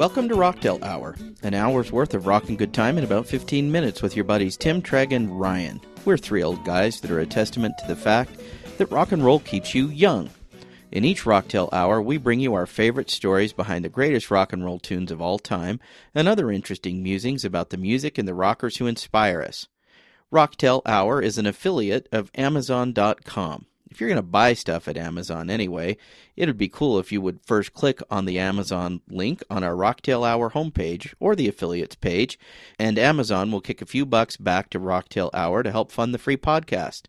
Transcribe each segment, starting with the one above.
Welcome to Rocktail Hour, an hour's worth of rockin' good time in about 15 minutes with your buddies Tim, Treg, and Ryan. We're three old guys that are a testament to the fact that rock and roll keeps you young. In each Rocktail Hour, we bring you our favorite stories behind the greatest rock and roll tunes of all time and other interesting musings about the music and the rockers who inspire us. Rocktail Hour is an affiliate of Amazon.com. If you're going to buy stuff at Amazon anyway, it would be cool if you would first click on the Amazon link on our Rocktail Hour homepage or the affiliates page, and Amazon will kick a few bucks back to Rocktail Hour to help fund the free podcast.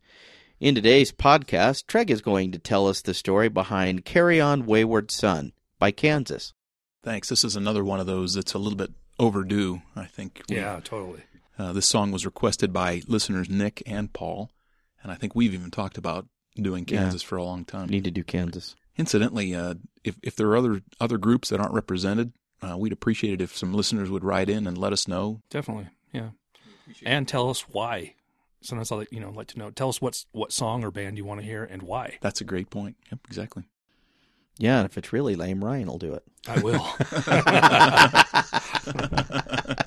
In today's podcast, Treg is going to tell us the story behind Carry On Wayward Son by Kansas. Thanks. This is another one of those that's a little bit overdue, I think. We- Yeah, totally. Uh, this song was requested by listeners Nick and Paul, and I think we've even talked about doing Yeah. Kansas for a long time. Need to do Kansas. Incidentally, uh, if if there are other other groups that aren't represented, uh, we'd appreciate it if some listeners would write in and let us know. Definitely. Yeah. And tell us why. Sometimes I like you know like to know. Tell us what's what song or band you want to hear and why. That's a great point. Yep, exactly. Yeah, and if it's really lame, Ryan will do it. I will.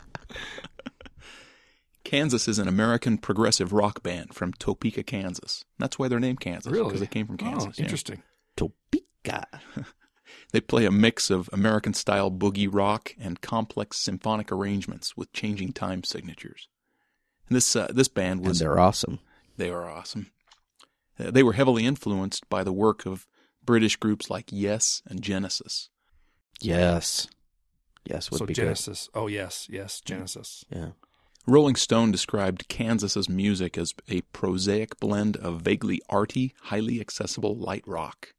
Kansas is an American progressive rock band from Topeka, Kansas. That's why they're named Kansas really? because they came from Kansas. Oh, yeah. interesting. Topeka. They play a mix of American style boogie rock and complex symphonic arrangements with changing time signatures. And this uh, this band And was they're awesome. they are awesome. Uh, they were heavily influenced by the work of British groups like Yes and Genesis. Yes. Yes would so be Genesis. Oh yes, yes, Genesis. Yeah. Rolling Stone described Kansas's music as a prosaic blend of vaguely arty, highly accessible light rock.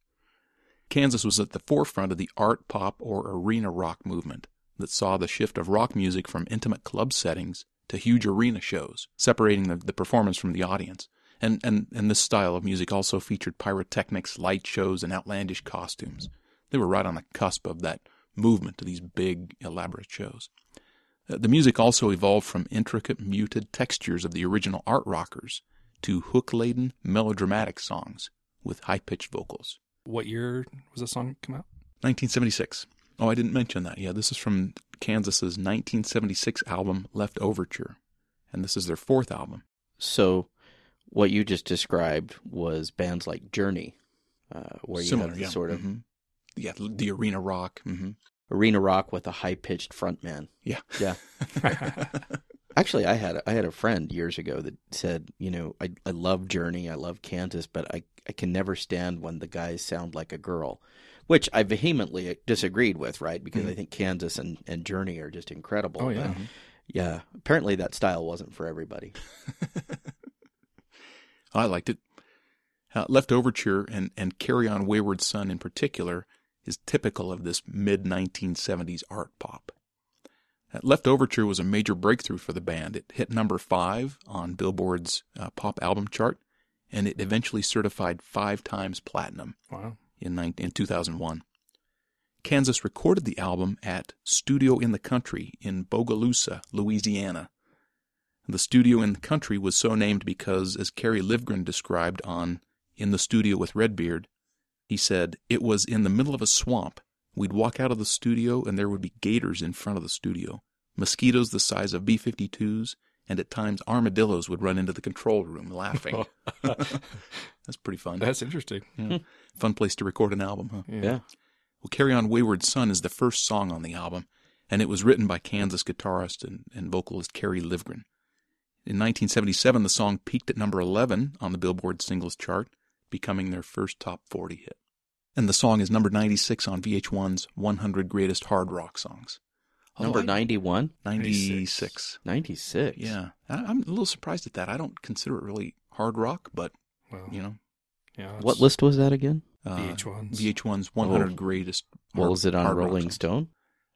Kansas was at the forefront of the art pop or arena rock movement that saw the shift of rock music from intimate club settings to huge arena shows, separating the, the performance from the audience. And, and, and this style of music also featured pyrotechnics, light shows, and outlandish costumes. They were right on the cusp of that movement to these big, elaborate shows. Uh, The music also evolved from intricate, muted textures of the original art rockers to hook laden, melodramatic songs with high pitched vocals. What year was that song come out? 1976. Oh, I didn't mention that. Yeah, this is from Kansas's 1976 album Leftoverture. And this is their fourth album. So, what you just described was bands like Journey, uh, where you Similar, have the yeah. sort of Mhm. Yeah, the arena rock. hmm arena rock with a high pitched frontman. Yeah. Yeah. Actually, I had I had a friend years ago that said, you know, I I love Journey, I love Kansas, but I I can never stand when the guys sound like a girl, which I vehemently disagreed with, right? Because Mhm. I think Kansas and and Journey are just incredible. Oh, but yeah. yeah. Apparently, that style wasn't for everybody. I liked it. Uh, Leftoverture and, and Carry On Wayward Son in particular is typical of this mid 1970s art pop. Uh, Leftoverture was a major breakthrough for the band. It hit number five on Billboard's uh, pop album chart, and it eventually certified five times platinum Wow. in, in 2001. Kansas recorded the album at Studio in the Country in Bogalusa, Louisiana. The studio in the country was so named because, as Kerry Livgren described on In the Studio with Redbeard, he said, It was in the middle of a swamp. We'd walk out of the studio and there would be gators in front of the studio, mosquitoes the size of B 52s, and at times armadillos would run into the control room laughing. That's pretty fun. That's interesting. Yeah. Fun place to record an album, huh? Yeah. Yeah. Well, Carry On Wayward Son is the first song on the album, and it was written by Kansas guitarist and, and vocalist Kerry Livgren. In 1977, the song peaked at number 11 on the Billboard singles chart, becoming their first top 40 hit. And the song is number 96 on VH1's 100 Greatest Hard Rock Songs. Number Oh, I- 91? 96. 96. Yeah. I, I'm a little surprised at that. I don't consider it really hard rock, but, Well, you know. yeah. What list was that again? Uh, VH1's. VH1's 100 Oh. Greatest What Hard- was it on Rolling Songs. Stone?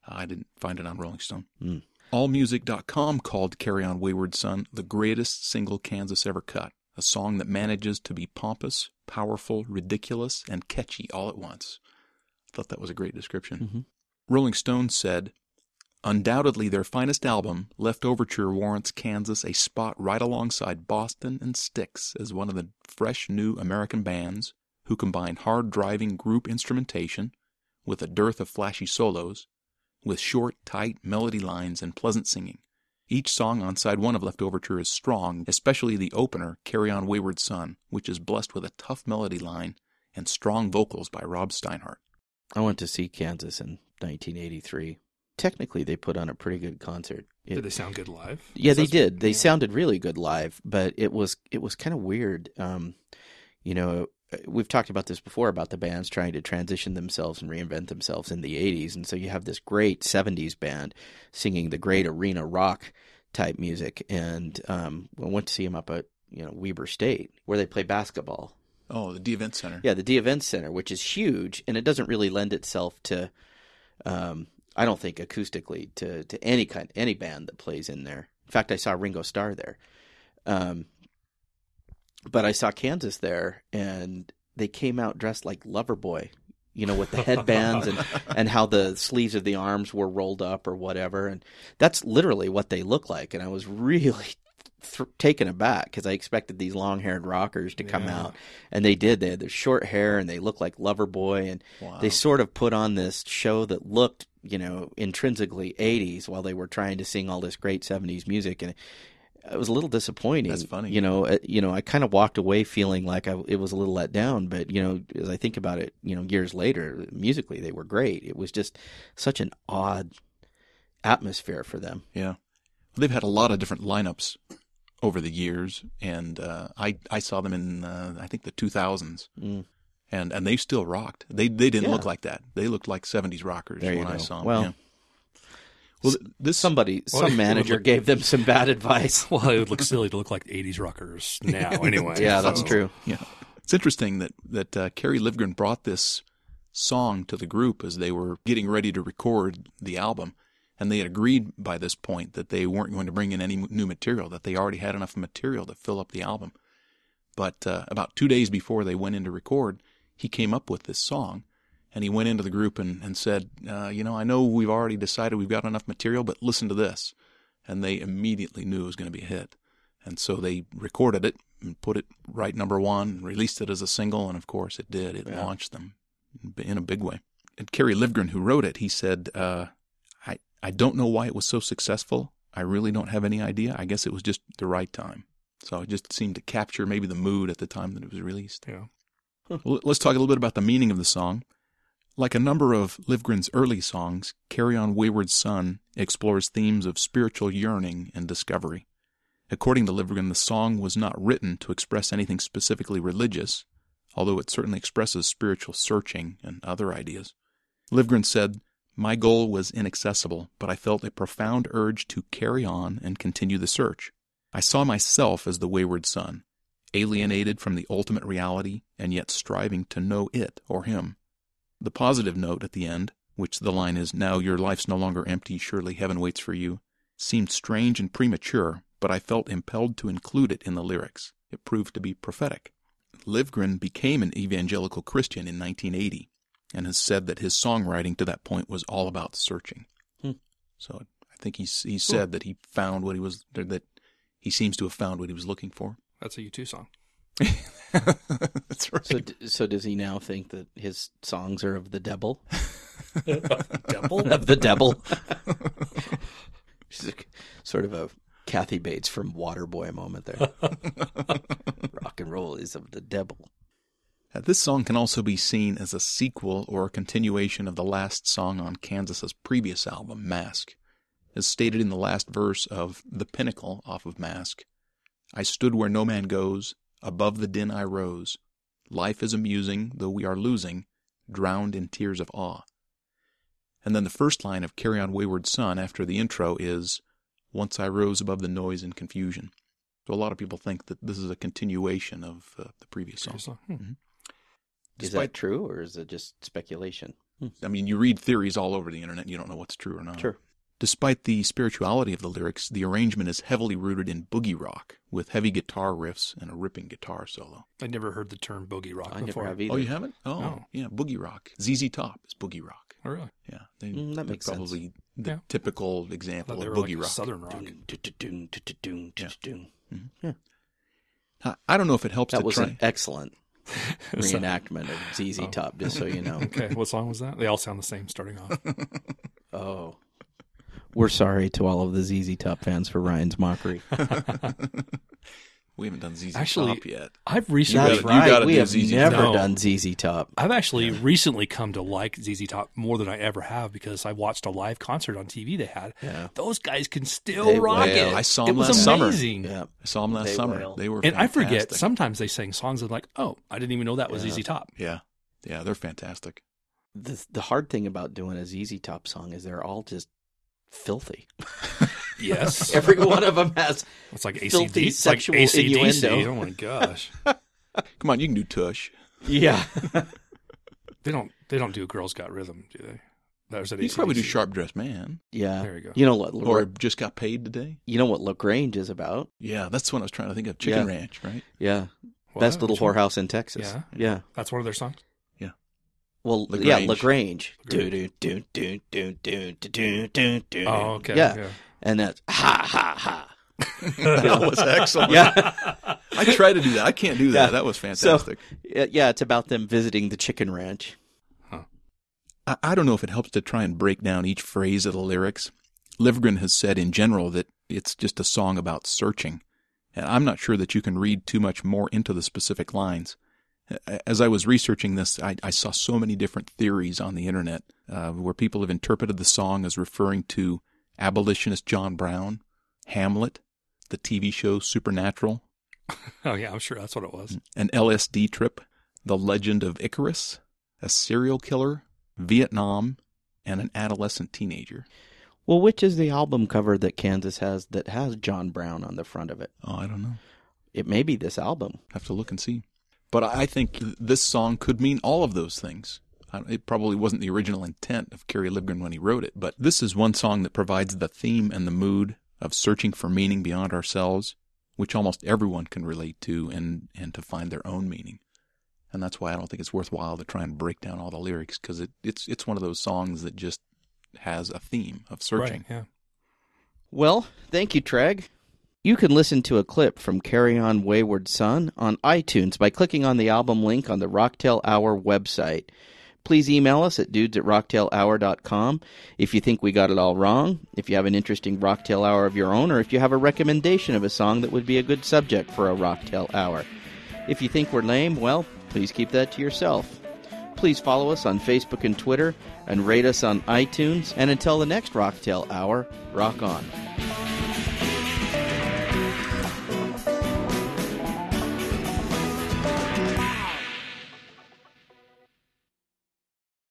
I didn't find it on Rolling Stone. Hmm. AllMusic.com called Carry On Wayward Son the greatest single Kansas ever cut, a song that manages to be pompous, powerful, ridiculous, and catchy all at once. I thought that was a great description. Mhm. Rolling Stone said, Undoubtedly their finest album, Leftoverture warrants Kansas a spot right alongside Boston and Styx as one of the fresh new American bands who combine hard driving group instrumentation with a dearth of flashy solos with short, tight melody lines and pleasant singing. Each song on side one of Leftoverture is strong, especially the opener, Carry On Wayward Son, which is blessed with a tough melody line and strong vocals by Rob Steinhardt. I went to see Kansas in 1983. Technically, they put on a pretty good concert. It- Did they sound good live? yeah, they did. They yeah. sounded really good live, but it was it was kind of weird. Um, you know, we've talked about this before about the bands trying to transition themselves and reinvent themselves in the 80s, and so you have this great 70s band singing the great arena rock type music, and um, I went to see them up at you know Weber State where they play basketball. Oh, the Dee Event Center. Yeah, the Dee Event Center, which is huge, and it doesn't really lend itself to, um, I don't think acoustically to to any kind any band that plays in there. In fact, I saw Ringo Starr there, um, but I saw Kansas there, and they came out dressed like Loverboy, you know, with the headbands and and how the sleeves of the arms were rolled up or whatever, and that's literally what they look like, and I was really. Th- taken aback because I expected these long-haired rockers to come Yeah. out, and they did. They had their short hair and they looked like Loverboy, and Wow. they sort of put on this show that looked, you know, intrinsically 80s while they were trying to sing all this great 70s music, and it was a little disappointing. That's funny. You know, uh, you know, I kind of walked away feeling like I, it was a little let down, but you know, as I think about it, you know, years later, musically they were great. It was just such an odd atmosphere for them. Yeah. They've had a lot of different lineups over the years, and uh, I I saw them in uh, I think the 2000s, Mm. and and they still rocked. They they didn't Yeah. look like that. They looked like 70s rockers There when I saw them. Well, yeah. Well, this Somebody, some would manager look- gave them some bad advice. Well, it would look silly to look like 80s rockers now, anyway. yeah, that's true. Yeah, it's interesting that that uh, Kerry Livgren brought this song to the group as they were getting ready to record the album, and they had agreed by this point that they weren't going to bring in any new material; that they already had enough material to fill up the album. But uh, about two days before they went in to record, he came up with this song, and he went into the group and and said, uh, "You know, I know we've already decided we've got enough material, but listen to this." And they immediately knew it was going to be a hit. And so they recorded it and put it right number one, released it as a single, and of course it did. It Yeah. launched them in a big way. And Kerry Livgren, who wrote it, he said, uh, I, I don't know why it was so successful. I really don't have any idea. I guess it was just the right time. So it just seemed to capture maybe the mood at the time that it was released. Yeah. Well, let's talk a little bit about the meaning of the song. Like a number of Livgren's early songs, Carry On Wayward Son explores themes of spiritual yearning and discovery. According to Livgren, the song was not written to express anything specifically religious, although it certainly expresses spiritual searching and other ideas. Livgren said, My goal was inaccessible, but I felt a profound urge to carry on and continue the search. I saw myself as the wayward son, alienated from the ultimate reality and yet striving to know it or him. The positive note at the end, which the line is, Now your life's no longer empty, surely heaven waits for you, seemed strange and premature, but I felt impelled to include it in the lyrics. It proved to be prophetic. Livgren became an evangelical Christian in 1980 and has said that his songwriting to that point was all about searching. Hmm. So I think he's, he said that he found what he was, that he seems to have found what he was looking for. That's a U2 song. That's right. So, d- so does he now think that his songs are of the devil? Devil? of the devil. She's a, sort of a Kathy Bates from Waterboy moment there. Rock and roll is of the devil. Uh, this song can also be seen as a sequel or a continuation of the last song on Kansas's previous album, Masque. As stated in the last verse of The Pinnacle off of Masque, I stood where no man goes, above the din I rose. Life is amusing, though we are losing, drowned in tears of awe. And then the first line of Carry On Wayward Son after the intro is, Once I rose above the noise and confusion. So a lot of people think that this is a continuation of uh, the previous song. Previous song. Hmm. Is Despite- that true or is it just speculation? I mean, you read theories all over the internet and you don't know what's true or not. Sure. Despite the spirituality of the lyrics, the arrangement is heavily rooted in boogie rock, with heavy guitar riffs and a ripping guitar solo. I'd never heard the term boogie rock I before. never have either. Oh, you haven't? Oh, No. yeah, boogie rock. ZZ Top is boogie rock. Oh, really? Yeah, they, Mm, that they're makes sense. probably the Yeah. typical example thought of were boogie like rock. Southern rock. Dun. I- I don't know if it helps That to was try. an excellent reenactment of ZZ Top, just so you know. Okay, what song was that? They all sound the same starting off. Oh, We're sorry to all of the ZZ Top fans for Ryan's mockery. We haven't done ZZ Actually, Top yet. I've recently That's gotta- you right. gotta we do have ZZ never Top. done ZZ Top. I've actually recently come to like ZZ Top more than I ever have because I watched a live concert on TV they had. Yeah. Those guys can still They rock wail. it. I saw it them was last summer. amazing. Yeah. I saw them last They summer. will. They were And I forget sometimes they sing songs and like, oh, I didn't even know that was Yeah. ZZ Top. Yeah, yeah, they're fantastic. The, the hard thing about doing a ZZ Top song is they're all just filthy. Yes. Every one of them has. It's like filthy ACD. It's like sexual AC/DC. innuendo. Oh my gosh. Come on, you can do Tush. Yeah. They don't they don't do Girls Got Rhythm, do they? That was at You can probably do Sharp Dressed Man, yeah. There you go. You know what? or Lor- just got paid today. you know what La Grange is about? Yeah, that's what I was trying to think of. Chicken Yeah. Ranch, right? Yeah. What? Best little whorehouse in Texas. Yeah. Yeah. That's one of their songs. Well, yeah, La Grange. Lagrange. Do La Grange. do do do do do do do do. Oh, okay. Yeah, and that's ha ha ha. that was excellent. Yeah, I try to do that. I can't do that. Yeah. That was fantastic. yeah. It's about them visiting the chicken ranch. I, I don't know if it helps to try and break down each phrase of the lyrics. Livgren has said in general that it's just a song about searching, and I'm not sure that you can read too much more into the specific lines. As I was researching this, I, I saw so many different theories on the internet uh, where people have interpreted the song as referring to abolitionist John Brown, Hamlet, the TV show Supernatural, Oh yeah, I'm sure that's what it was. an LSD trip, the legend of Icarus, a serial killer, Vietnam, and an adolescent teenager. Well, which is the album cover that Kansas has that has John Brown on the front of it? Oh, I don't know. It may be this album. Have to look and see. But I think this song could mean all of those things. It probably wasn't the original intent of Kerry Livgren when he wrote it, but this is one song that provides the theme and the mood of searching for meaning beyond ourselves, which almost everyone can relate to and, and to find their own meaning. And that's why I don't think it's worthwhile to try and break down all the lyrics because it, it's it's one of those songs that just has a theme of searching. Right. Yeah. Well, thank you, Treg. You can listen to a clip from Carry On Wayward Son on iTunes by clicking on the album link on the Rocktail Hour website. Please email us at dudes at rocktailhour.com if you think we got it all wrong, if you have an interesting Rocktail Hour of your own, or if you have a recommendation of a song that would be a good subject for a Rocktail Hour. If you think we're lame, well, please keep that to yourself. Please follow us on Facebook and Twitter and rate us on iTunes. And until the next Rocktail Hour, rock on.